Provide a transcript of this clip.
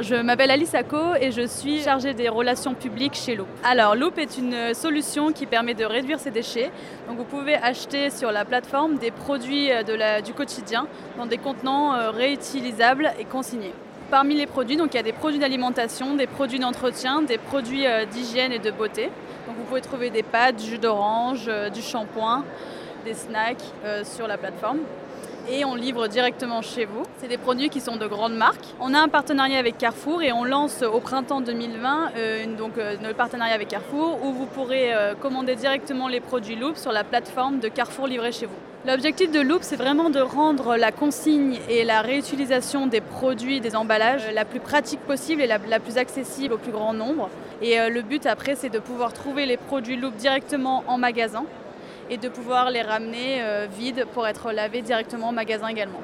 Je m'appelle Alice Sacco et je suis chargée des relations publiques chez Loop. Alors Loop est une solution qui permet de réduire ses déchets. Donc vous pouvez acheter sur la plateforme des produits la, du quotidien dans des contenants euh, réutilisables et consignés. Parmi les produits, donc, il y a des produits d'alimentation, des produits d'entretien, des produits euh, d'hygiène et de beauté. Donc vous pouvez trouver des pâtes, du jus d'orange, euh, du shampoing, des snacks sur la plateforme et on livre directement chez vous. C'est des produits qui sont de grandes marques. On a un partenariat avec Carrefour et on lance au printemps 2020 euh, donc, euh, le partenariat avec Carrefour où vous pourrez euh, commander directement les produits Loop sur la plateforme de Carrefour livré chez vous. L'objectif de Loop, c'est vraiment de rendre la consigne et la réutilisation des produits, des emballages, la plus pratique possible et la plus accessible au plus grand nombre. Et le but après, c'est de pouvoir trouver les produits Loop directement en magasin et de pouvoir les ramener vides pour être lavés directement au magasin également.